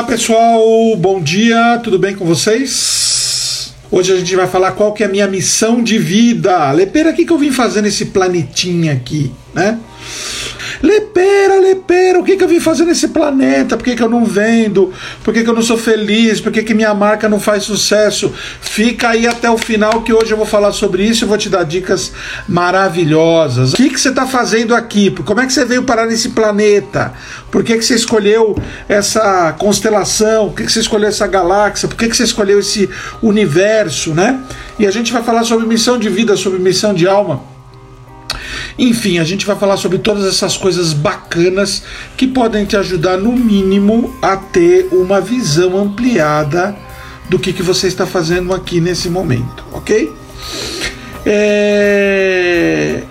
Olá pessoal, bom dia, tudo bem com vocês? Hoje a gente vai falar qual que é a minha missão de vida. Lepeira, o que, que eu vim fazer nesse planetinha aqui, né? Lepera, lepera, o que, que eu vim fazer nesse planeta? Por que, que eu não vendo? Por que, que eu não sou feliz? Por que, que minha marca não faz sucesso? Fica aí até o final que hoje eu vou falar sobre isso e vou te dar dicas maravilhosas. O que, que você está fazendo aqui? Como é que você veio parar nesse planeta? Por que, que você escolheu essa constelação? Por que, que você escolheu essa galáxia? Por que, que você escolheu esse universo, né? E a gente vai falar sobre missão de vida, sobre missão de alma. Enfim, a gente vai falar sobre todas essas coisas bacanas que podem te ajudar, no mínimo, a ter uma visão ampliada do que, que você está fazendo aqui nesse momento, ok? É...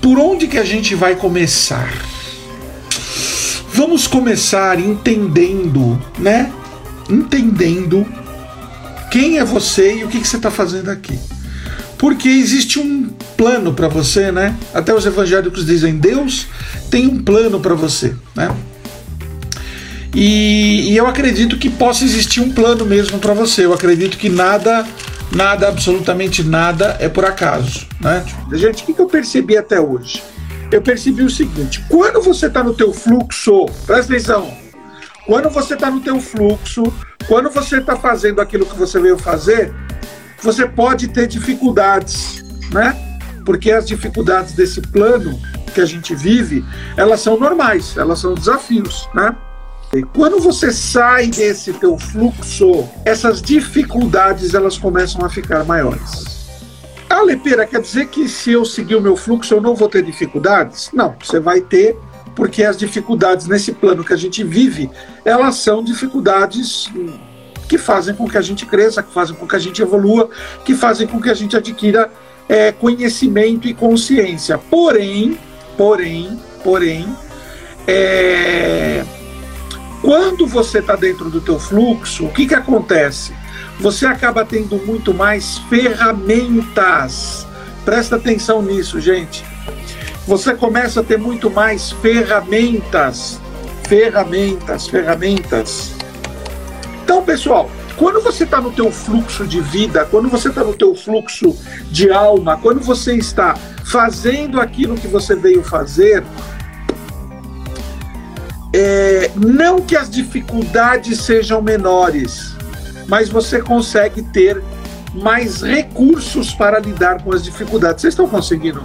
Por onde que a gente vai começar? Vamos começar entendendo, né? Entendendo quem é você e o que, que você está fazendo aqui. Porque existe um plano para você, né? Até os evangélicos dizem: Deus tem um plano para você, né? E, e, eu acredito que possa existir um plano mesmo para você. Eu acredito que nada, nada, absolutamente nada é por acaso, né? Gente, o que eu percebi até hoje? Eu percebi o seguinte: quando você está no teu fluxo, presta atenção. Quando você está no teu fluxo, quando você está fazendo aquilo que você veio fazer, você pode ter dificuldades, né? Porque as dificuldades desse plano que a gente vive, elas são normais, elas são desafios, né? E quando você sai desse teu fluxo, essas dificuldades elas começam a ficar maiores. Ah, Lepeira, quer dizer que se eu seguir o meu fluxo eu não vou ter dificuldades? Não, você vai ter, porque as dificuldades nesse plano que a gente vive, elas são dificuldades que fazem com que a gente cresça, que fazem com que a gente evolua, que fazem com que a gente adquira é, conhecimento e consciência. Porém, porém, porém, é, quando você está dentro do teu fluxo, o que, que acontece? Você acaba tendo muito mais ferramentas. Presta atenção nisso, gente. Você começa a ter muito mais ferramentas, ferramentas, ferramentas então, pessoal, quando você está no teu fluxo de vida, quando você está no teu fluxo de alma, quando você está fazendo aquilo que você veio fazer, é, não que as dificuldades sejam menores, mas você consegue ter mais recursos para lidar com as dificuldades. Vocês estão conseguindo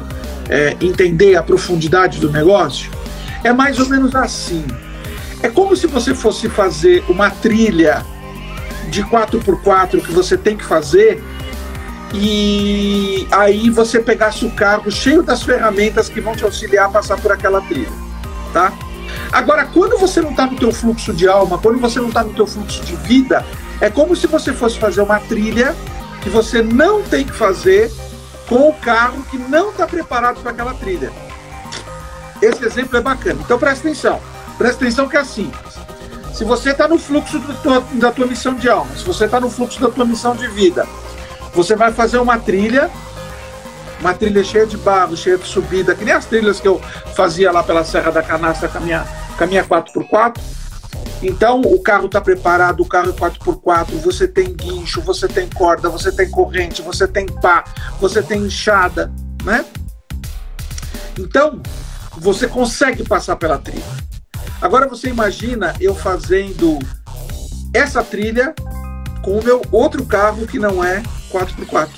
é, entender a profundidade do negócio? É mais ou menos assim. É como se você fosse fazer uma trilha de 4x4 que você tem que fazer e aí você pegasse o carro cheio das ferramentas que vão te auxiliar a passar por aquela trilha, tá? Agora, quando você não está no teu fluxo de alma, quando você não está no teu fluxo de vida, é como se você fosse fazer uma trilha que você não tem que fazer com o carro que não está preparado para aquela trilha. Esse exemplo é bacana. Então presta atenção. Presta atenção que é assim. Se você está no fluxo tua, da tua missão de alma, se você está no fluxo da tua missão de vida, você vai fazer uma trilha, uma trilha cheia de barro, cheia de subida, que nem as trilhas que eu fazia lá pela Serra da Canastra com a minha, com a minha 4x4. Então, o carro está preparado, o carro é 4x4, você tem guincho, você tem corda, você tem corrente, você tem pá, você tem enxada, né? Então, você consegue passar pela trilha. Agora você imagina eu fazendo essa trilha com o meu outro carro que não é 4x4.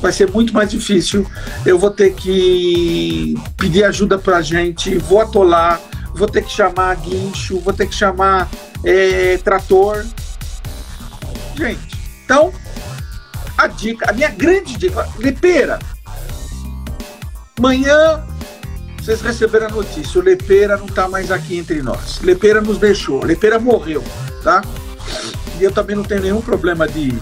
Vai ser muito mais difícil. Eu vou ter que pedir ajuda pra gente, vou atolar, vou ter que chamar guincho, vou ter que chamar é, trator. Gente, então, a dica, a minha grande dica, Lipeira, amanhã vocês receberam a notícia, o Lepeira não está mais aqui entre nós. Lepeira nos deixou, Lepeira morreu, tá? E eu também não tenho nenhum problema de,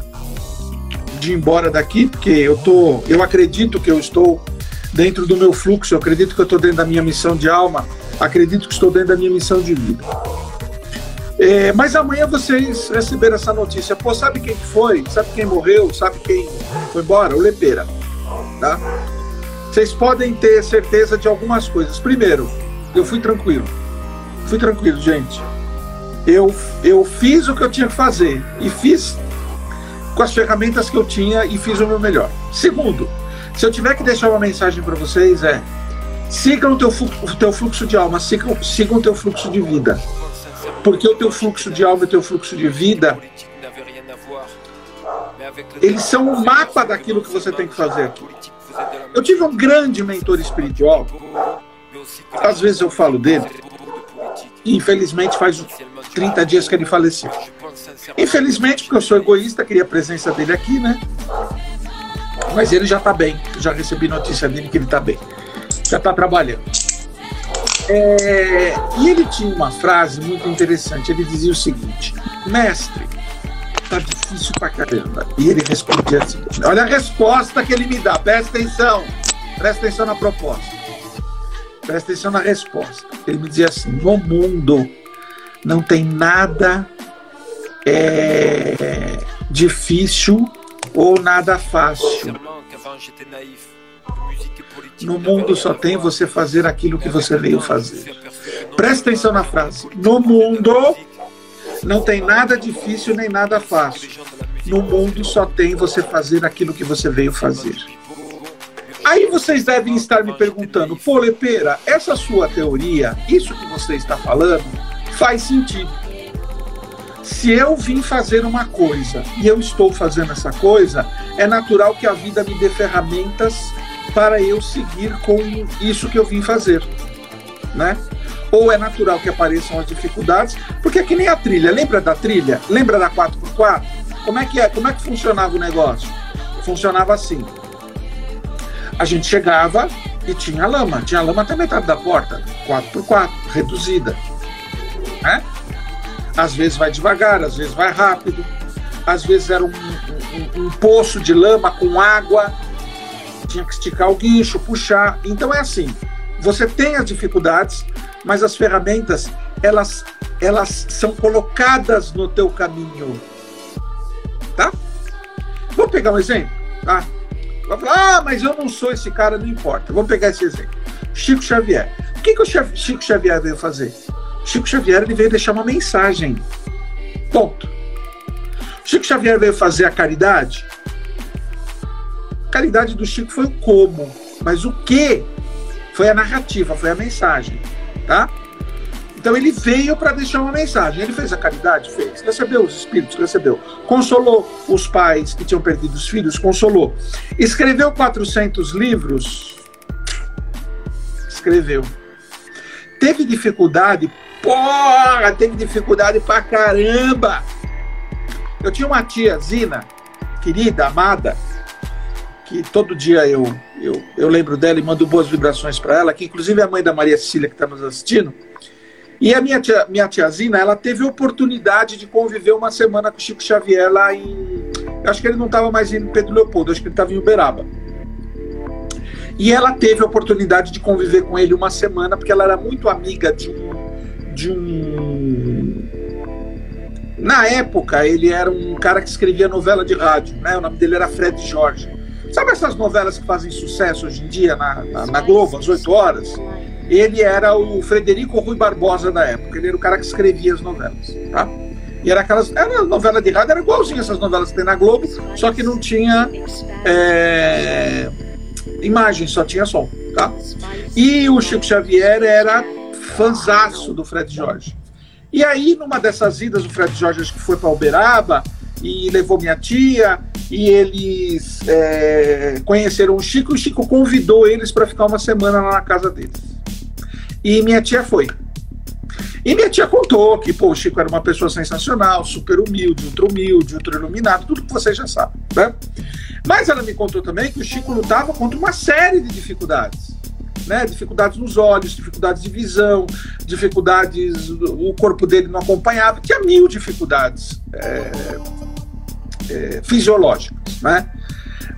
de ir embora daqui, porque eu tô, eu acredito que eu estou dentro do meu fluxo, eu acredito que eu estou dentro da minha missão de alma, acredito que estou dentro da minha missão de vida. É, mas amanhã vocês receberam essa notícia. Pô, sabe quem foi? Sabe quem morreu? Sabe quem foi embora? O Lepeira, tá? Vocês podem ter certeza de algumas coisas. Primeiro, eu fui tranquilo. Fui tranquilo, gente. eu, eu fiz o que eu tinha que fazer e fiz com as ferramentas que eu tinha e fiz o meu melhor. Segundo, se eu tiver que deixar uma mensagem para vocês é sigam o teu, teu fluxo de alma, sigam, sigam o teu fluxo de vida. Porque o teu fluxo de alma e o teu fluxo de vida eles são o mapa daquilo que você tem que fazer. Eu tive um grande mentor espiritual, às vezes eu falo dele, e infelizmente faz 30 dias que ele faleceu. Infelizmente, porque eu sou egoísta, queria a presença dele aqui, né? Mas ele já está bem, já recebi notícia dele que ele está bem, já está trabalhando. É, e ele tinha uma frase muito interessante. Ele dizia o seguinte: Mestre, tá difícil pra caramba. E ele respondia assim: Olha a resposta que ele me dá, presta atenção, presta atenção na proposta, presta atenção na resposta. Ele me dizia assim: No mundo não tem nada é, difícil ou nada fácil. No mundo só tem você fazer aquilo que você veio fazer. Presta atenção na frase. No mundo não tem nada difícil nem nada fácil. No mundo só tem você fazer aquilo que você veio fazer. Aí vocês devem estar me perguntando, pô, Lepeira, essa sua teoria, isso que você está falando, faz sentido. Se eu vim fazer uma coisa e eu estou fazendo essa coisa, é natural que a vida me dê ferramentas para eu seguir com isso que eu vim fazer, né? Ou é natural que apareçam as dificuldades, porque é que nem a trilha. Lembra da trilha? Lembra da 4x4? Como é que é? Como é que funcionava o negócio? Funcionava assim. A gente chegava e tinha lama. Tinha lama até metade da porta. 4x4, reduzida. Né? Às vezes vai devagar, às vezes vai rápido. Às vezes era um, um, um poço de lama com água. Tinha que esticar o guincho, puxar. Então é assim. Você tem as dificuldades, mas as ferramentas elas elas são colocadas no teu caminho, tá? Vou pegar um exemplo, tá? Vai falar, ah, mas eu não sou esse cara, não importa. Vamos pegar esse exemplo. Chico Xavier. O que, que o Chico Xavier veio fazer? Chico Xavier ele veio deixar uma mensagem. Ponto. Chico Xavier veio fazer a caridade. A caridade do Chico foi o como, mas o que foi a narrativa, foi a mensagem tá? Então ele veio para deixar uma mensagem. Ele fez a caridade? Fez. Recebeu os espíritos? Recebeu. Consolou os pais que tinham perdido os filhos? Consolou. Escreveu 400 livros? Escreveu. Teve dificuldade? Porra, teve dificuldade pra caramba! Eu tinha uma tia, Zina, querida, amada, que todo dia eu, eu, eu lembro dela e mando boas vibrações para ela, que inclusive é a mãe da Maria Cecília que está nos assistindo. E a minha, tia, minha tiazina, ela teve oportunidade de conviver uma semana com o Chico Xavier lá em. Acho que ele não estava mais em Pedro Leopoldo, acho que ele estava em Uberaba. E ela teve a oportunidade de conviver com ele uma semana, porque ela era muito amiga de um. De um... Na época, ele era um cara que escrevia novela de rádio, né? O nome dele era Fred Jorge. Sabe essas novelas que fazem sucesso hoje em dia na, na, na Globo, às 8 horas? Ele era o Frederico Rui Barbosa da época, ele era o cara que escrevia as novelas, tá? E era aquelas. Era novela de rádio, era igualzinho essas novelas que tem na Globo, só que não tinha é, imagem, só tinha som, tá? E o Chico Xavier era fanzaço do Fred Jorge. E aí, numa dessas idas, o Fred Jorge acho que foi para Uberaba e levou minha tia, e eles é, conheceram o Chico, e o Chico convidou eles para ficar uma semana lá na casa deles. E minha tia foi. E minha tia contou que pô, o Chico era uma pessoa sensacional, super humilde, ultra humilde, ultra iluminado, tudo que vocês já sabem. Né? Mas ela me contou também que o Chico lutava contra uma série de dificuldades. Né, dificuldades nos olhos, dificuldades de visão, dificuldades, o corpo dele não acompanhava, tinha mil dificuldades. É, é, fisiológicos, né?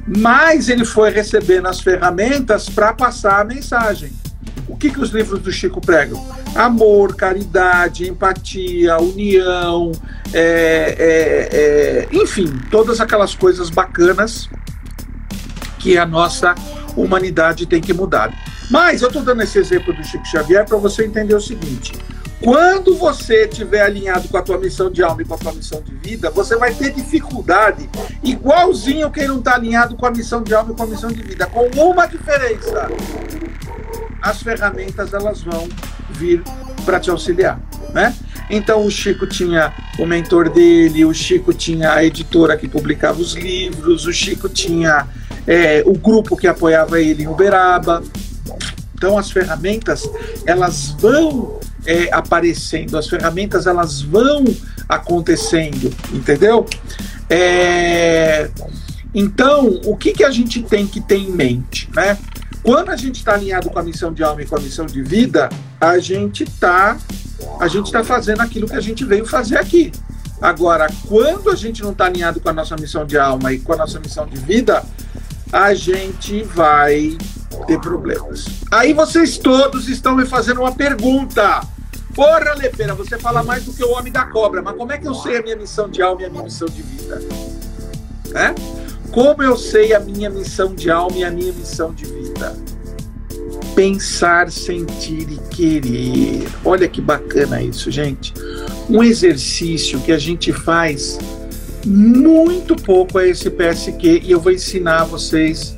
Mas ele foi recebendo as ferramentas para passar a mensagem. O que, que os livros do Chico pregam? Amor, caridade, empatia, união, é, é, é, enfim, todas aquelas coisas bacanas que a nossa humanidade tem que mudar. Mas eu estou dando esse exemplo do Chico Xavier para você entender o seguinte: Quando você estiver alinhado com a tua missão de alma e com a tua missão de vida, você vai ter dificuldade, igualzinho quem não está alinhado com a missão de alma e com a missão de vida, com uma diferença. As ferramentas elas vão vir para te auxiliar, né? Então o Chico tinha o mentor dele, o Chico tinha a editora que publicava os livros, o Chico tinha é, o grupo que apoiava ele em Uberaba. Então as ferramentas elas vão é, aparecendo, as ferramentas elas vão acontecendo, entendeu? É, então, o que, que a gente tem que ter em mente, né? Quando a gente está alinhado com a missão de alma e com a missão de vida, a gente está a gente está fazendo aquilo que a gente veio fazer aqui. Agora, quando a gente não está alinhado com a nossa missão de alma e com a nossa missão de vida, a gente vai ter problemas. Aí vocês todos estão me fazendo uma pergunta. Porra, Lepeira, você fala mais do que o homem da cobra, mas como é que eu sei a minha missão de alma e a minha missão de vida? É? Como eu sei a minha missão de alma e a minha missão de vida? Pensar, sentir e querer. Olha que bacana isso, gente. Um exercício que a gente faz muito pouco é esse PSQ e eu vou ensinar vocês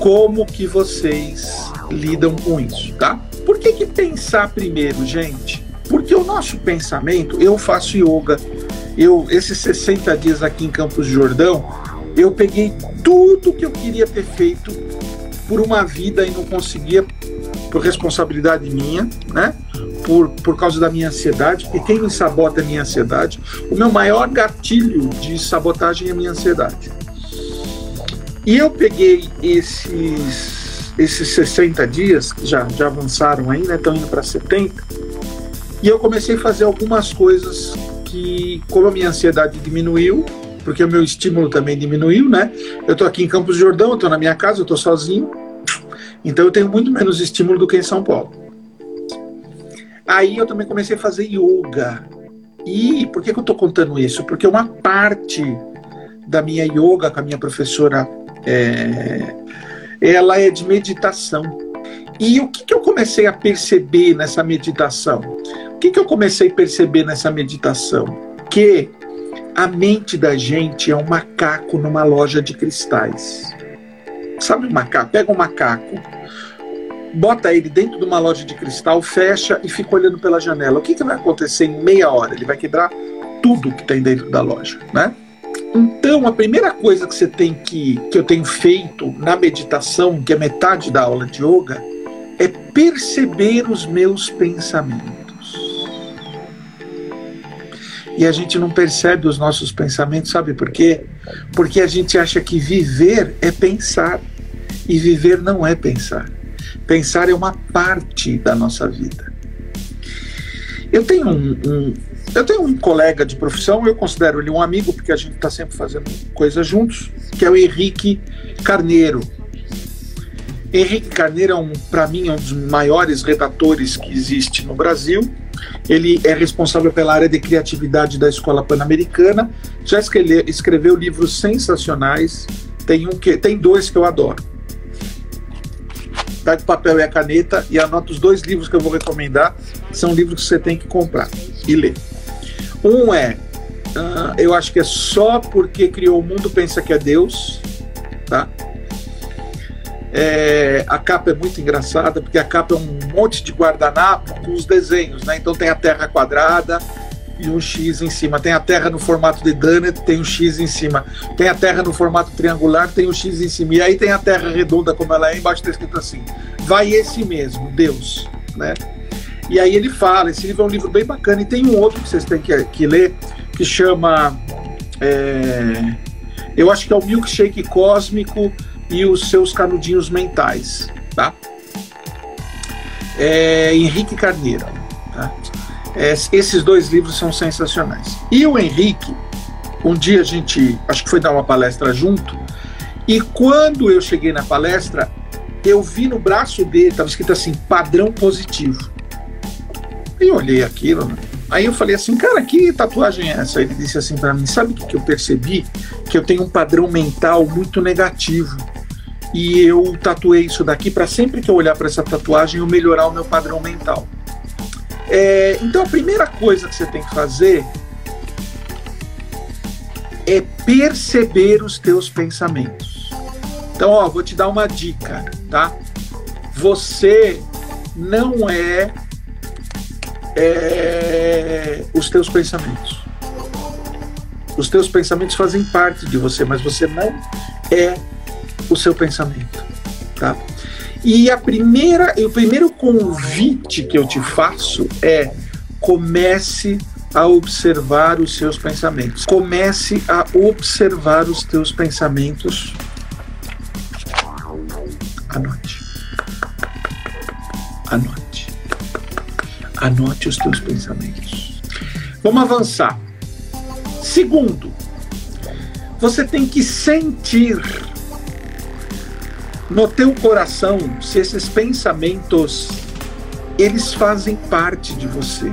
como que vocês lidam com isso, tá? Por que, que pensar primeiro, gente? Porque o nosso pensamento, eu faço yoga, eu esses 60 dias aqui em Campos de Jordão, eu peguei tudo que eu queria ter feito por uma vida e não conseguia por responsabilidade minha, né? Por, por causa da minha ansiedade, porque quem me sabota é a minha ansiedade. O meu maior gatilho de sabotagem é a minha ansiedade. E eu peguei esses, esses 60 dias, que já, já avançaram aí, né? Estão indo para 70, e eu comecei a fazer algumas coisas que, como a minha ansiedade diminuiu, porque o meu estímulo também diminuiu, né? Eu estou aqui em Campos Jordão, eu estou na minha casa, eu estou sozinho, então eu tenho muito menos estímulo do que em São Paulo. Aí eu também comecei a fazer yoga. E por que, que eu estou contando isso? Porque uma parte da minha yoga com a minha professora, é, ela é de meditação. E o que, que eu comecei a perceber nessa meditação? O que, que eu comecei a perceber nessa meditação? Que a mente da gente é um macaco numa loja de cristais. Sabe o macaco? Pega um macaco, bota ele dentro de uma loja de cristal, fecha e fica olhando pela janela. O que, que vai acontecer em meia hora? Ele vai quebrar tudo que tem dentro da loja, né? Então, a primeira coisa que você tem que, que eu tenho feito na meditação, que é metade da aula de yoga, é perceber os meus pensamentos. E a gente não percebe os nossos pensamentos, sabe por quê? Porque a gente acha que viver é pensar. E viver não é pensar. Pensar é uma parte da nossa vida. Eu tenho um, um eu tenho um colega de profissão, eu considero ele um amigo, porque a gente está sempre fazendo coisas juntos, que é o Henrique Carneiro. Henrique Carneiro é um, para mim, é um dos maiores redatores que existe no Brasil. Ele é responsável pela área de criatividade da Escola Pan-Americana. Já escreveu, escreveu livros sensacionais. Tem um que tem dois que eu adoro. Pega o papel e a caneta e anota os dois livros que eu vou recomendar. São livros que você tem que comprar e ler. Um é, uh, eu acho que é só porque criou o mundo pensa que é Deus, tá? É, a capa é muito engraçada, porque a capa é um monte de guardanapo com os desenhos, né? Então tem a terra quadrada e um X em cima. Tem a terra no formato de donut, tem um X em cima. Tem a terra no formato triangular, tem um X em cima. E aí tem a terra redonda como ela é, embaixo está escrito assim: vai esse mesmo, Deus, né? E aí ele fala, esse livro é um livro bem bacana, e tem um outro que vocês têm que, que ler, que chama. É, eu acho que é o Milkshake Cósmico e os seus canudinhos mentais, tá? É, Henrique Carneiro. Tá? É, esses dois livros são sensacionais. E o Henrique, um dia a gente, acho que foi dar uma palestra junto, e quando eu cheguei na palestra, eu vi no braço dele, estava escrito assim, padrão positivo. E eu olhei aquilo, né? Aí eu falei assim, cara, que tatuagem é essa? Ele disse assim para mim, sabe o que, que eu percebi? Que eu tenho um padrão mental muito negativo e eu tatuei isso daqui para sempre que eu olhar para essa tatuagem eu melhorar o meu padrão mental. É, então a primeira coisa que você tem que fazer é perceber os teus pensamentos. Então, ó, vou te dar uma dica, tá? Você não é, é os teus pensamentos. Os teus pensamentos fazem parte de você, mas você não é o seu pensamento, tá? E a primeira, o primeiro convite que eu te faço é comece a observar os seus pensamentos. Comece a observar os teus pensamentos. Anote. Anote. Anote os teus pensamentos. Vamos avançar. Segundo, você tem que sentir no teu coração se esses pensamentos eles fazem parte de você.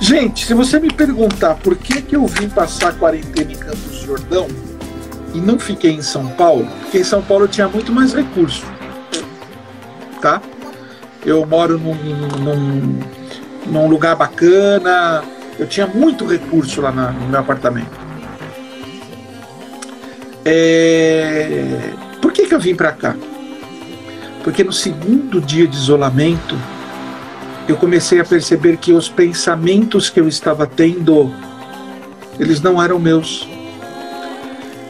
Gente, se você me perguntar por que, que eu vim passar quarentena em Campos do Jordão e não fiquei em São Paulo, porque em São Paulo eu tinha muito mais recurso, tá? Eu moro num, num, num lugar bacana, eu tinha muito recurso lá na, no meu apartamento. É... Por que, que eu vim para cá? Porque no segundo dia de isolamento, eu comecei a perceber que os pensamentos que eu estava tendo, eles não eram meus.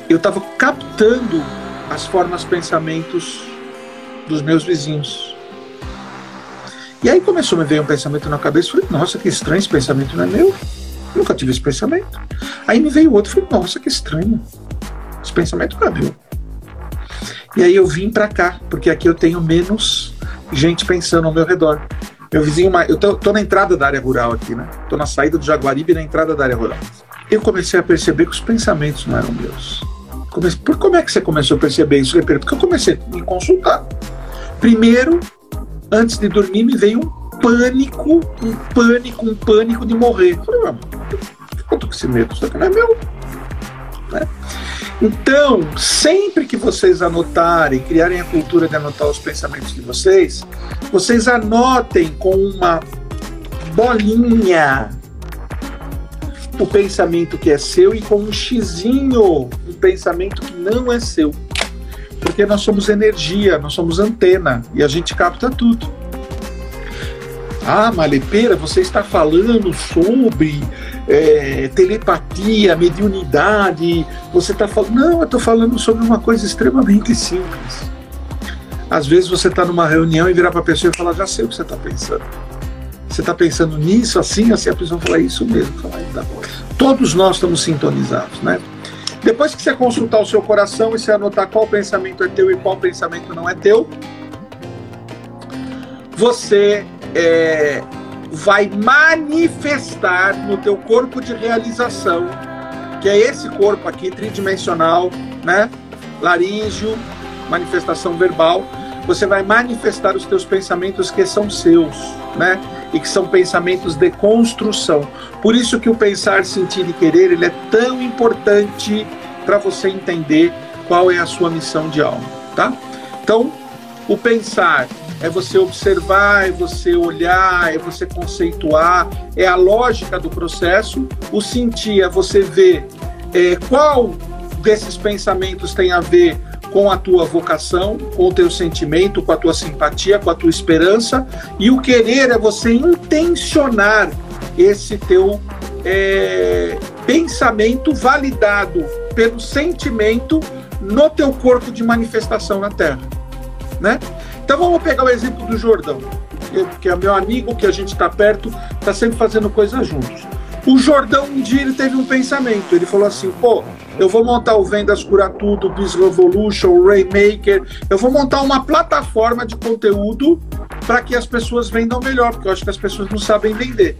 Eu estava captando as formas pensamentos dos meus vizinhos. E aí começou a me ver um pensamento na cabeça, falei, nossa, que estranho, esse pensamento não é meu. Nunca tive esse pensamento. Aí me veio outro, falei, nossa, que estranho. Esse pensamento não é meu. E aí eu vim para cá, porque aqui eu tenho menos gente pensando ao meu redor. Meu vizinho, eu tô, tô, na entrada da área rural aqui, né? Tô na saída do Jaguaribe na entrada da área rural. Eu comecei a perceber que os pensamentos não eram meus. Comecei, por como é que você começou a perceber isso? Porque eu comecei a me consultar. Primeiro, antes de dormir, me veio um pânico, um pânico, um pânico de morrer. Eu falei, mano, eu tô com esse medo, isso aqui não é meu. Né? Então, sempre que vocês anotarem, criarem a cultura de anotar os pensamentos de vocês, vocês anotem com uma bolinha o pensamento que é seu e com um xizinho o pensamento que não é seu. Porque nós somos energia, nós somos antena e a gente capta tudo. Ah, Malepeira, você está falando sobre é, telepatia, mediunidade, você está falando. Não, eu estou falando sobre uma coisa extremamente simples. Às vezes você está numa reunião e virar para a pessoa e falar, já sei o que você está pensando. Você está pensando nisso, assim, assim, a pessoa fala, é isso mesmo. Fala, tá. Todos nós estamos sintonizados, né? Depois que você consultar o seu coração e você anotar qual pensamento é teu e qual pensamento não é teu, você é, vai manifestar no teu corpo de realização, que é esse corpo aqui tridimensional, né? Laríngeo, manifestação verbal, você vai manifestar os teus pensamentos que são seus, né? E que são pensamentos de construção. Por isso que o pensar, sentir e querer, ele é tão importante para você entender qual é a sua missão de alma, tá? Então, o pensar é você observar, é você olhar, é você conceituar, é a lógica do processo. O sentir é você ver é, qual desses pensamentos tem a ver com a tua vocação, com o teu sentimento, com a tua simpatia, com a tua esperança. E o querer é você intencionar esse teu é, pensamento validado pelo sentimento no teu corpo de manifestação na Terra, né? Então vamos pegar o exemplo do Jordão, que é meu amigo, que a gente está perto, está sempre fazendo coisas juntos. O Jordão um dia ele teve um pensamento, ele falou assim, pô, eu vou montar o Vendas Cura Tudo, Biz Revolution, o Raymaker, eu vou montar uma plataforma de conteúdo para que as pessoas vendam melhor, porque eu acho que as pessoas não sabem vender.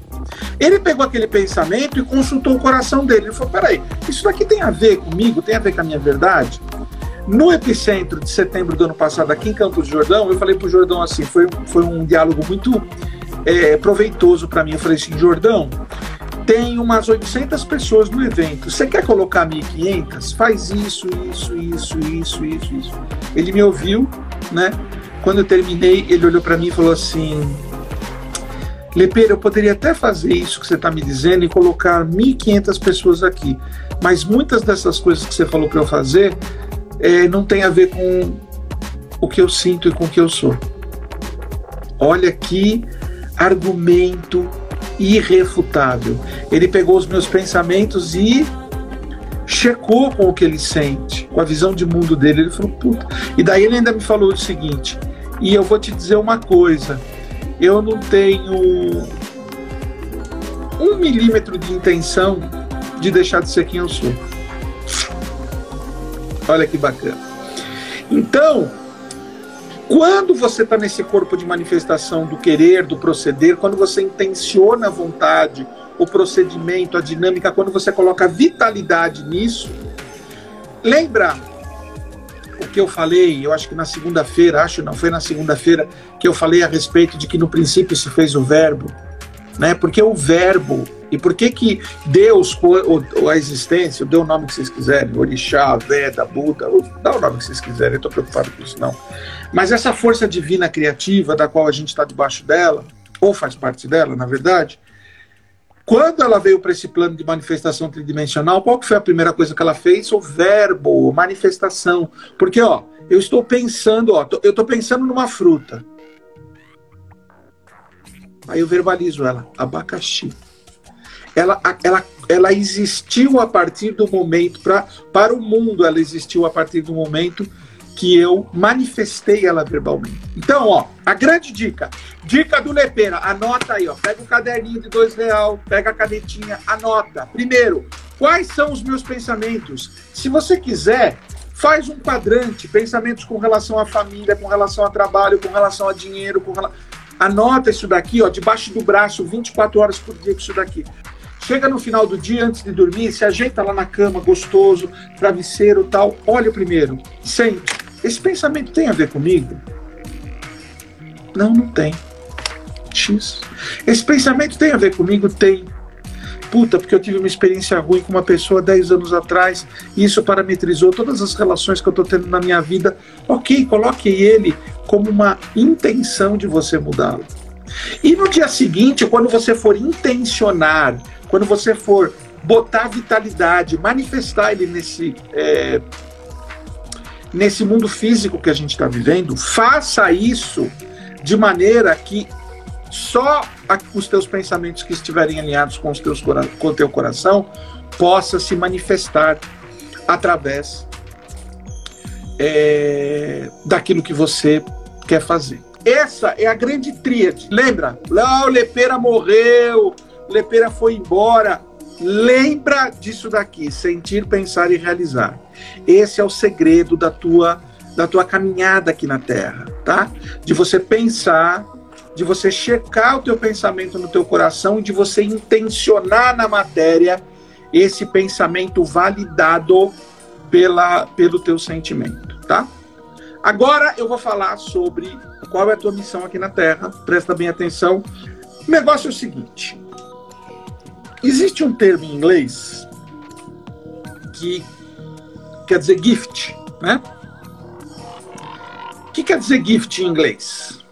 Ele pegou aquele pensamento e consultou o coração dele. Ele falou: peraí, isso daqui tem a ver comigo, tem a ver com a minha verdade? No epicentro de setembro do ano passado, aqui em Campos do Jordão, eu falei para o Jordão assim: foi, foi um diálogo muito é, proveitoso para mim. Eu falei assim: Jordão, tem umas 800 pessoas no evento. Você quer colocar 1.500? Faz isso, isso, isso, isso, isso, isso. Ele me ouviu, né? Quando eu terminei, ele olhou para mim e falou assim: Lepeira, eu poderia até fazer isso que você está me dizendo e colocar 1.500 pessoas aqui, mas muitas dessas coisas que você falou para eu fazer é, não tem a ver com o que eu sinto e com o que eu sou. Olha que argumento irrefutável. Ele pegou os meus pensamentos e checou com o que ele sente, com a visão de mundo dele. Ele falou, puta. E daí ele ainda me falou o seguinte: e eu vou te dizer uma coisa, eu não tenho um milímetro de intenção de deixar de ser quem eu sou. Olha que bacana. Então, quando você está nesse corpo de manifestação do querer, do proceder, quando você intenciona a vontade, o procedimento, a dinâmica, quando você coloca vitalidade nisso, lembra o que eu falei, eu acho que na segunda-feira, acho não, foi na segunda-feira que eu falei a respeito de que no princípio se fez o verbo, né? Porque o verbo, e por que que Deus, ou, ou a existência, dê o nome que vocês quiserem, Orixá, Veda, Buda, dá o nome que vocês quiserem, eu estou preocupado com isso não. Mas essa força divina criativa, da qual a gente está debaixo dela, ou faz parte dela, na verdade, quando ela veio para esse plano de manifestação tridimensional, qual foi a primeira coisa que ela fez? O verbo, manifestação. Porque, ó, eu estou pensando, ó, eu estou pensando numa fruta. Aí eu verbalizo ela, abacaxi. Ela, ela, ela existiu a partir do momento, pra, para o mundo, ela existiu a partir do momento que eu manifestei ela verbalmente. Então, ó, a grande dica, dica do Lepeira, anota aí, ó, pega um caderninho de dois real, pega a canetinha, anota. Primeiro, quais são os meus pensamentos? Se você quiser, faz um quadrante, pensamentos com relação à família, com relação ao trabalho, com relação a dinheiro, com relação... Anota isso daqui, ó, debaixo do braço, 24 horas por dia com isso daqui. Chega no final do dia, antes de dormir, se ajeita lá na cama, gostoso, travesseiro tal. Olha primeiro, sente. Esse pensamento tem a ver comigo? Não, não tem. X. Esse pensamento tem a ver comigo? Tem. Puta, porque eu tive uma experiência ruim com uma pessoa 10 anos atrás e isso parametrizou todas as relações que eu estou tendo na minha vida. Ok, coloque ele como uma intenção de você mudá-lo. E no dia seguinte, quando você for intencionar, quando você for botar vitalidade, manifestar ele nesse é, nesse mundo físico que a gente está vivendo, faça isso de maneira que só os teus pensamentos que estiverem alinhados com, os teus, com o teu coração possa se manifestar através é, daquilo que você quer fazer. Essa é a grande tríade. Lembra? Lá o Lepeira morreu, Lepeira foi embora. Lembra disso daqui, sentir, pensar e realizar. Esse é o segredo da tua da tua caminhada aqui na Terra, tá? De você pensar, de você checar o teu pensamento no teu coração e de você intencionar na matéria esse pensamento validado pela, pelo teu sentimento, tá? Agora eu vou falar sobre qual é a tua missão aqui na Terra. Presta bem atenção. O negócio é o seguinte: existe um termo em inglês que quer dizer gift, né? O que quer dizer gift em inglês?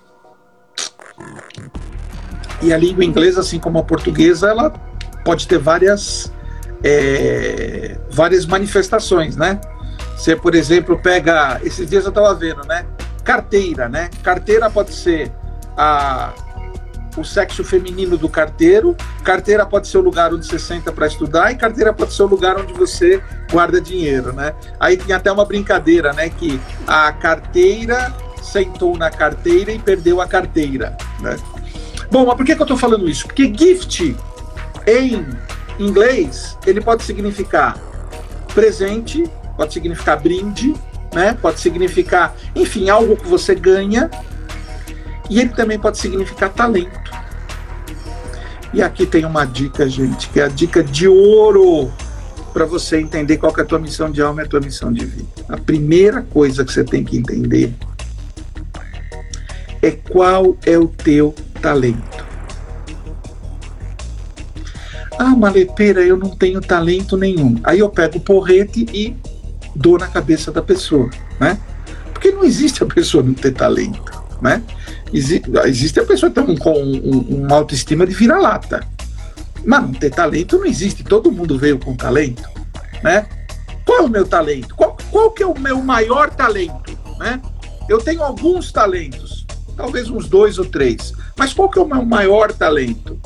E a língua inglesa, assim como a portuguesa, ela pode ter várias, é, várias manifestações, né? Você, por exemplo, pega. Esses dias eu estava vendo, né? Carteira, né? Carteira pode ser a o sexo feminino do carteiro. Carteira pode ser o lugar onde você senta para estudar e carteira pode ser o lugar onde você guarda dinheiro, né? Aí tem até uma brincadeira, né? Que a carteira sentou na carteira e perdeu a carteira, né? Bom, mas por que, que eu estou falando isso? Porque gift em inglês ele pode significar presente, pode significar brinde, né? Pode significar, enfim, algo que você ganha e ele também pode significar talento. E aqui tem uma dica, gente, que é a dica de ouro para você entender qual é a tua missão de alma e a tua missão de vida. A primeira coisa que você tem que entender é qual é o teu talento. Ah, maleteira, eu não tenho talento nenhum. Aí eu pego o porrete e dou na cabeça da pessoa, né? Porque não existe a pessoa não ter talento, né? Existe, a pessoa que tem com um, uma autoestima de vira-lata. Mas não ter talento não existe. Todo mundo veio com talento, né? Qual é o meu talento? Qual, qual que é o meu maior talento, né? Eu tenho alguns talentos, talvez uns dois ou três. Mas qual que é o meu maior talento?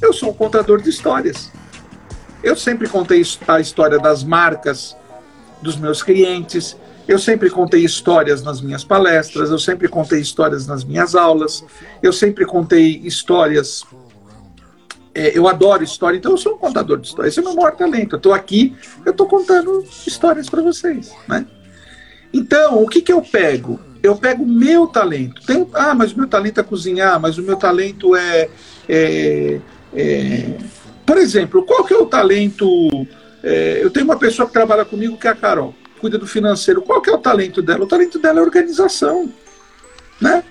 Eu sou um contador de histórias. Eu sempre contei a história das marcas dos meus clientes, eu sempre contei histórias nas minhas palestras, eu sempre contei histórias nas minhas aulas, eu sempre contei histórias. É, eu adoro história, então eu sou um contador de histórias. Esse é o meu maior talento. Eu estou aqui, eu estou contando histórias para vocês, né? Então, o que, que eu pego? Eu pego o meu talento. Tem, ah, mas o meu talento é cozinhar, mas o meu talento é, é, é... Por exemplo, qual que é o talento? É, eu tenho uma pessoa que trabalha comigo que é a Carol cuida do financeiro. Qual que é o talento dela? O talento dela é organização, né?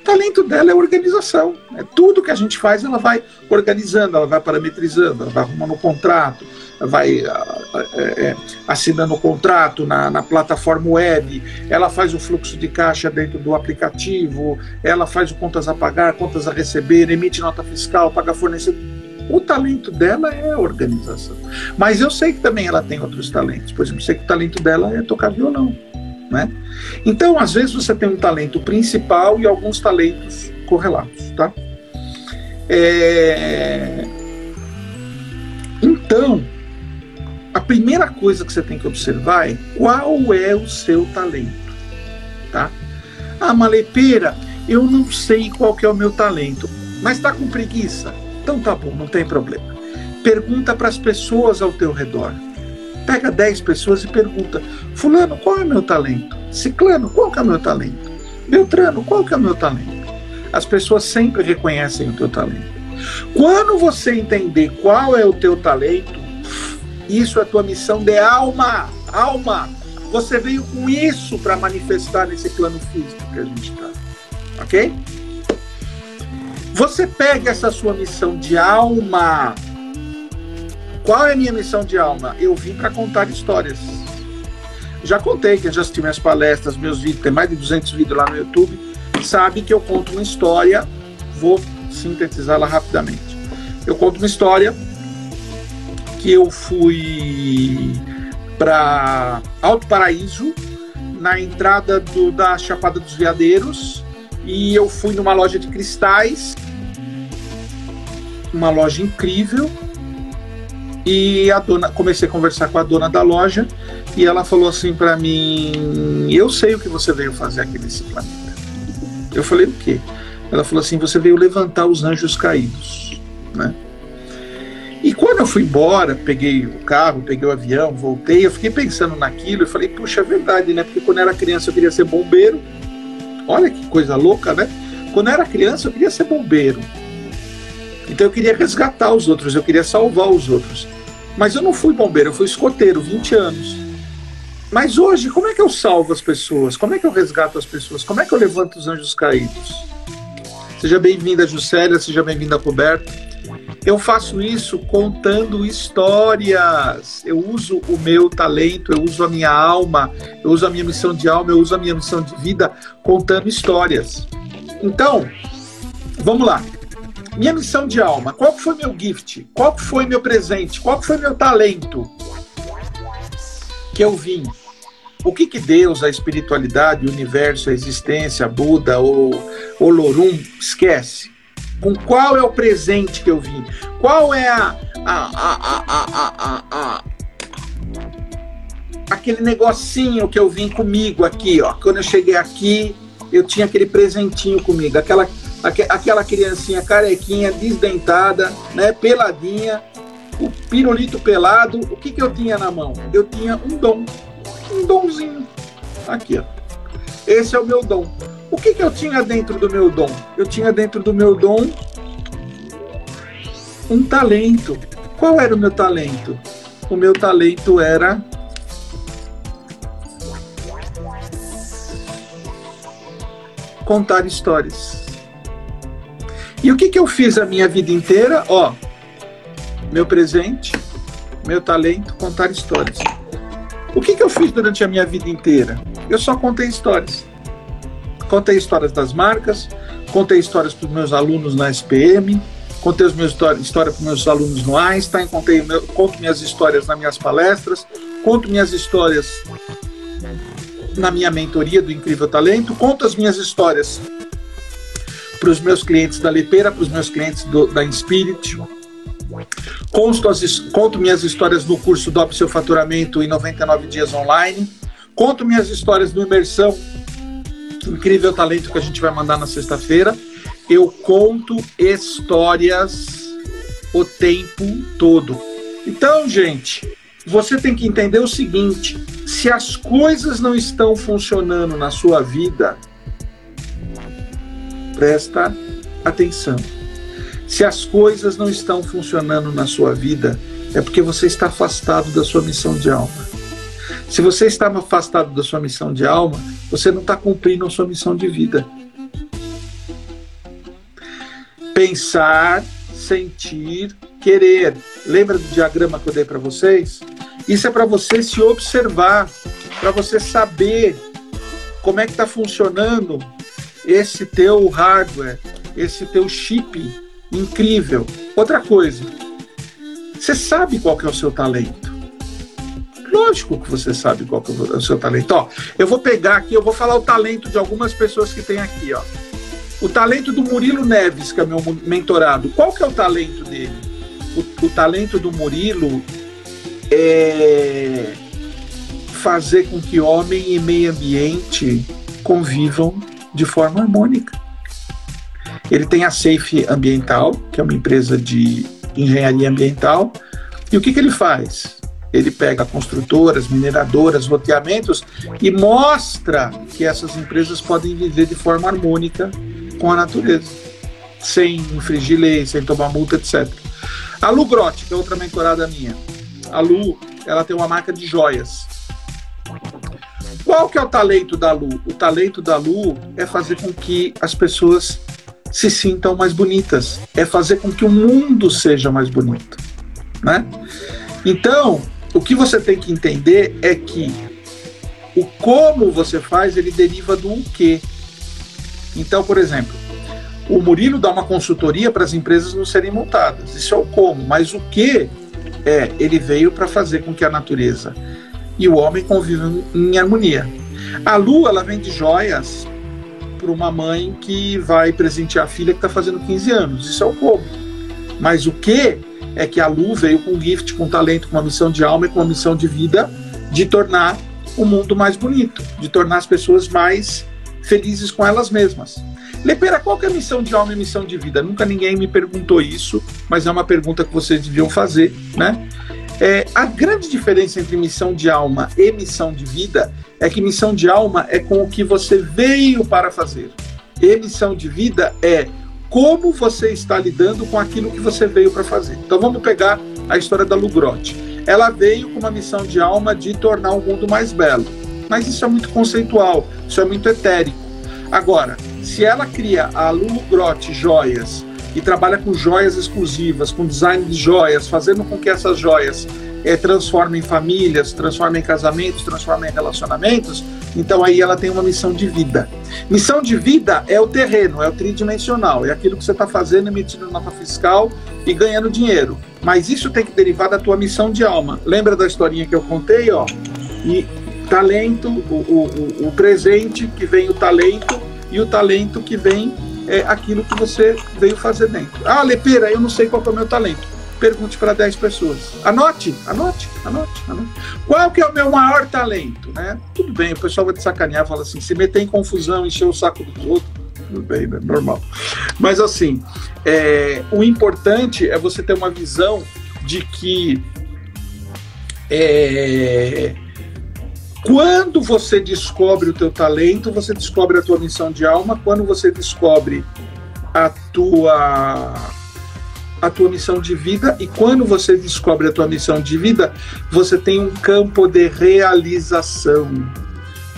O talento dela é organização. É tudo que a gente faz, ela vai organizando, ela vai parametrizando, ela vai arrumando o contrato, vai é, assinando o contrato na, na plataforma web, ela faz o fluxo de caixa dentro do aplicativo, ela faz o contas a pagar, contas a receber, emite nota fiscal, paga fornecedor o talento dela é organização. Mas eu sei que também ela tem outros talentos. Por exemplo, sei que o talento dela é tocar violão. Né? Então, às vezes, você tem um talento principal e alguns talentos correlatos. Tá? É... Então, a primeira coisa que você tem que observar é qual é o seu talento. Tá? Ah, malepeira, eu não sei qual que é o meu talento, mas está com preguiça? Então tá bom, não tem problema. Pergunta para as pessoas ao teu redor. Pega 10 pessoas e pergunta: Fulano, qual é o meu talento? Ciclano, qual é o meu talento? Beltrano, qual é o meu talento? As pessoas sempre reconhecem o teu talento. Quando você entender qual é o teu talento, isso é tua missão de alma. Alma. Você veio com isso para manifestar nesse plano físico que a gente está. Ok? Você pega essa sua missão de alma. Qual é a minha missão de alma? Eu vim para contar histórias. Já contei, quem já assistiu minhas palestras, meus vídeos, tem mais de 200 vídeos lá no YouTube, sabe que eu conto uma história, vou sintetizá-la rapidamente. Eu conto uma história que eu fui para Alto Paraíso, na entrada do, da Chapada dos Veadeiros, e eu fui numa loja de cristais uma loja incrível. E a dona, comecei a conversar com a dona da loja e ela falou assim para mim: "Eu sei o que você veio fazer aqui nesse planeta". Eu falei: "O quê?". Ela falou assim: "Você veio levantar os anjos caídos", né? E quando eu fui embora, peguei o carro, peguei o avião, voltei, eu fiquei pensando naquilo e falei: "Puxa, é verdade, né? Porque quando eu era criança eu queria ser bombeiro". Olha que coisa louca, né? Quando eu era criança eu queria ser bombeiro. Então eu queria resgatar os outros, eu queria salvar os outros. Mas eu não fui bombeiro, eu fui escoteiro, 20 anos. Mas hoje, como é que eu salvo as pessoas? Como é que eu resgato as pessoas? Como é que eu levanto os anjos caídos? Seja bem-vinda, Juscelia, seja bem-vinda, Roberto. Eu faço isso contando histórias. Eu uso o meu talento, eu uso a minha alma, eu uso a minha missão de alma, eu uso a minha missão de vida contando histórias. Então, vamos lá. Minha missão de alma, qual foi meu gift? Qual foi meu presente? Qual foi meu talento? Que eu vim. O que que Deus, a espiritualidade, o universo, a existência, Buda ou Olorum esquece? Com qual é o presente que eu vim? Qual é a, a, a, aquele negocinho que eu vim comigo aqui, ó. Quando eu cheguei aqui, eu tinha aquele presentinho comigo, aquela aquela criancinha carequinha, desdentada, né, peladinha, o pirulito pelado, o que, que eu tinha na mão? Eu tinha um dom, um domzinho. Aqui, ó. Esse é o meu dom. O que, que eu tinha dentro do meu dom? Eu tinha dentro do meu dom um talento. Qual era o meu talento? O meu talento era contar histórias. E o que, que eu fiz a minha vida inteira? Ó, meu presente, meu talento, contar histórias. O que, que eu fiz durante a minha vida inteira? Eu só contei histórias. Contei histórias das marcas, contei histórias para os meus alunos na SPM, contei as minhas histórias história para os meus alunos no Einstein, contei meu, conto minhas histórias nas minhas palestras, conto minhas histórias na minha mentoria do Incrível Talento, conto as minhas histórias para os meus clientes da Lepeira, para os meus clientes do, da Inspirit. Conto, as, conto minhas histórias no curso Dope Seu Faturamento em 99 dias online. Conto minhas histórias no Imersão Incrível Talento que a gente vai mandar na sexta-feira. Eu conto histórias o tempo todo. Então, gente, você tem que entender o seguinte: se as coisas não estão funcionando na sua vida, presta atenção. Se as coisas não estão funcionando na sua vida, é porque você está afastado da sua missão de alma. Se você está afastado da sua missão de alma, você não está cumprindo a sua missão de vida. Pensar, sentir, querer. Lembra do diagrama que eu dei para vocês? Isso é para você se observar, para você saber como é que está funcionando esse teu hardware, esse teu chip incrível. Outra coisa, você sabe qual que é o seu talento. Lógico que você sabe qual que é o seu talento. Ó, eu vou pegar aqui, eu vou falar o talento de algumas pessoas que tem aqui, ó. O talento do Murilo Neves, que é meu mentorado. Qual que é o talento dele? O, o talento do Murilo é fazer com que homem e meio ambiente convivam de forma harmônica. Ele tem a Safe Ambiental, que é uma empresa de engenharia ambiental, e o que, que ele faz? Ele pega construtoras, mineradoras, loteamentos e mostra que essas empresas podem viver de forma harmônica com a natureza, sem infringir lei, sem tomar multa, etc. A Lu Grotti, que é outra mentorada minha, a Lu, ela tem uma marca de joias. Qual que é o talento da Lu? O talento da Lu é fazer com que as pessoas se sintam mais bonitas, é fazer com que o mundo seja mais bonito, né? Então, o que você tem que entender é que o como você faz, ele deriva do quê. Então, por exemplo, o Murilo dá uma consultoria para as empresas não serem multadas. Isso é o como, mas o que é, ele veio para fazer com que a natureza e o homem convivam em harmonia. A Lu, ela vende joias para uma mãe que vai presentear a filha que está fazendo 15 anos. Isso é o como. Mas o que é que a Lu veio com um gift, com um talento, com uma missão de alma e com uma missão de vida de tornar o mundo mais bonito, de tornar as pessoas mais felizes com elas mesmas. Lepera, qual é a missão de alma e missão de vida? Nunca ninguém me perguntou isso, mas é uma pergunta que vocês deviam fazer, né? É, a grande diferença entre missão de alma e missão de vida é que missão de alma é com o que você veio para fazer. E missão de vida é como você está lidando com aquilo que você veio para fazer. Então vamos pegar a história da Lugrotti. Ela veio com uma missão de alma de tornar o mundo mais belo. Mas isso é muito conceitual, isso é muito etérico. Agora, se ela cria a Lulu Grotti Joias e trabalha com joias exclusivas, com design de joias, fazendo com que essas joias é, transformem famílias, transformem casamentos, transformem relacionamentos, então aí ela tem uma missão de vida. Missão de vida é o terreno, é o tridimensional, é aquilo que você está fazendo, emitindo nota fiscal e ganhando dinheiro. Mas isso tem que derivar da tua missão de alma. Lembra da historinha que eu contei, ó? E talento, o, o, o presente que vem o talento e o talento que vem é aquilo que você veio fazer dentro. Ah, Lepeira, eu não sei qual é o meu talento pergunte para 10 pessoas. Anote, anote, anote, anote. Qual que é o meu maior talento? Né? Tudo bem, o pessoal vai te sacanear, fala assim, se meter em confusão, encher o saco dos outros, tudo bem, né? normal. Mas assim, é, o importante é você ter uma visão de que é, quando você descobre o teu talento, você descobre a tua missão de alma. Quando você descobre a tua a tua missão de vida e quando você descobre a tua missão de vida, você tem um campo de realização.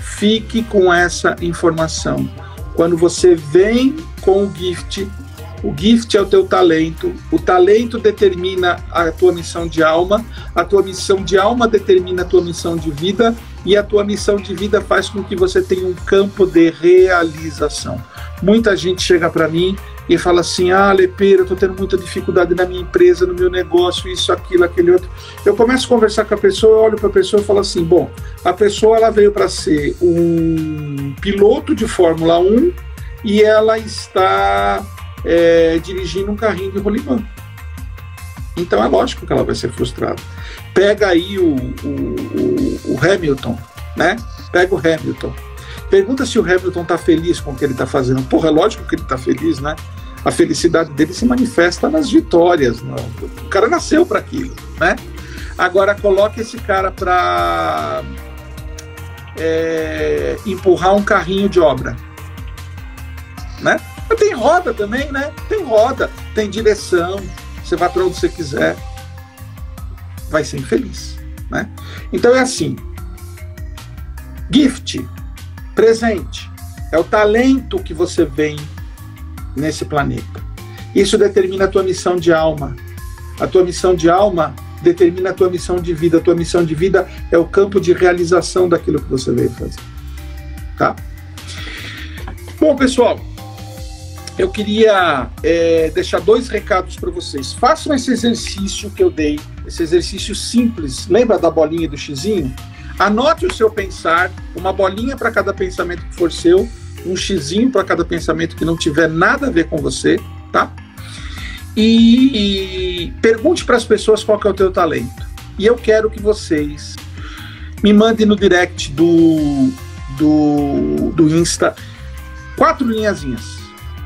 Fique com essa informação. Quando você vem com o gift, o gift é o teu talento, o talento determina a tua missão de alma, a tua missão de alma determina a tua missão de vida e a tua missão de vida faz com que você tenha um campo de realização. Muita gente chega para mim e fala assim: Ah, Lepeira, eu estou tendo muita dificuldade na minha empresa, no meu negócio, isso, aquilo, aquele outro. Eu começo a conversar com a pessoa, olho para a pessoa e falo assim: Bom, a pessoa ela veio para ser um piloto de Fórmula 1 e ela está é, dirigindo um carrinho de rolimã. Então é lógico que ela vai ser frustrada. Pega aí o, o, o, o Hamilton, né? Pega o Hamilton. Pergunta se o Hamilton está feliz com o que ele está fazendo. Porra, é lógico que ele está feliz, né? A felicidade dele se manifesta nas vitórias. Não. O cara nasceu para aquilo, né? Agora coloque esse cara para é, empurrar um carrinho de obra, né? Mas tem roda também, né? Tem roda, tem direção, você vai para onde você quiser, vai ser infeliz. Né? Então é assim: gift, presente, é o talento que você vem nesse planeta. Isso determina a tua missão de alma. A tua missão de alma determina a tua missão de vida. A tua missão de vida é o campo de realização daquilo que você veio fazer. Tá? Bom, pessoal, eu queria é, deixar dois recados para vocês. Façam esse exercício que eu dei, esse exercício simples. Lembra da bolinha do xizinho? Anote o seu pensar, uma bolinha para cada pensamento que for seu, um xizinho para cada pensamento que não tiver nada a ver com você, tá? E, e pergunte para as pessoas qual é o teu talento. E eu quero que vocês me mandem no direct do, do, do Insta quatro linhazinhas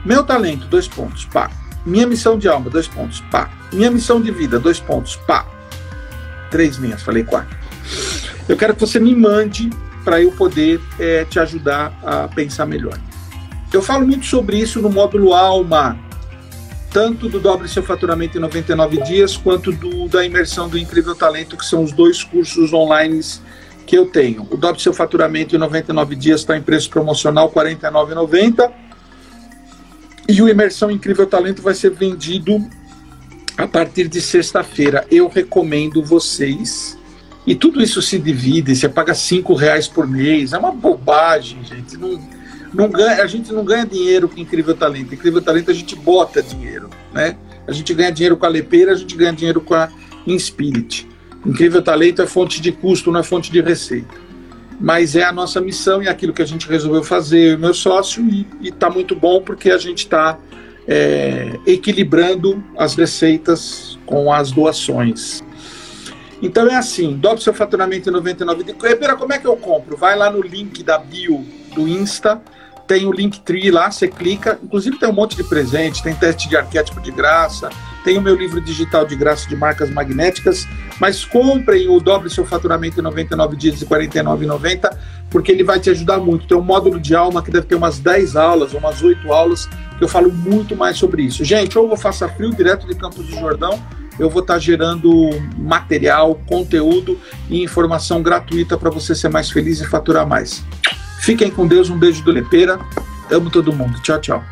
meu talento, dois pontos, pá. Minha missão de alma, dois pontos, pá. Minha missão de vida, dois pontos, pá. Três linhas, falei quatro. Eu quero que você me mande para eu poder é, te ajudar a pensar melhor. Eu falo muito sobre isso no módulo Alma, tanto do Dobre Seu Faturamento em 99 Dias, quanto do, da Imersão do Incrível Talento, que são os dois cursos online que eu tenho. O Dobre Seu Faturamento em 99 Dias está em preço promocional R$ 49,90 e o Imersão Incrível Talento vai ser vendido a partir de sexta-feira. Eu recomendo vocês. E tudo isso se divide, você paga cinco reais por mês. É uma bobagem, gente. Não, não ganha, a gente não ganha dinheiro com Incrível Talento. Incrível Talento a gente bota dinheiro, né? A gente ganha dinheiro com a Lepeira, a gente ganha dinheiro com a Inspirit. Incrível Talento é fonte de custo, não é fonte de receita mas é a nossa missão e aquilo que a gente resolveu fazer, o meu sócio, e está muito bom porque a gente está é, equilibrando as receitas com as doações. Então é assim, dobre seu faturamento em 99 de Pera, como é que eu compro? Vai lá no link da bio do Insta, tem o Linktree lá, você clica, inclusive tem um monte de presente, tem teste de arquétipo de graça, tem o meu livro digital de graça de marcas magnéticas, mas comprem o Dobre Seu Faturamento em 99 dias e 49,90, porque ele vai te ajudar muito. Tem um módulo de alma que deve ter umas 10 aulas, umas 8 aulas, que eu falo muito mais sobre isso. Gente, ou eu faça frio direto de Campos do Jordão, eu vou estar gerando material, conteúdo e informação gratuita para você ser mais feliz e faturar mais. Fiquem com Deus, um beijo do Lepeira. Amo todo mundo. Tchau, tchau.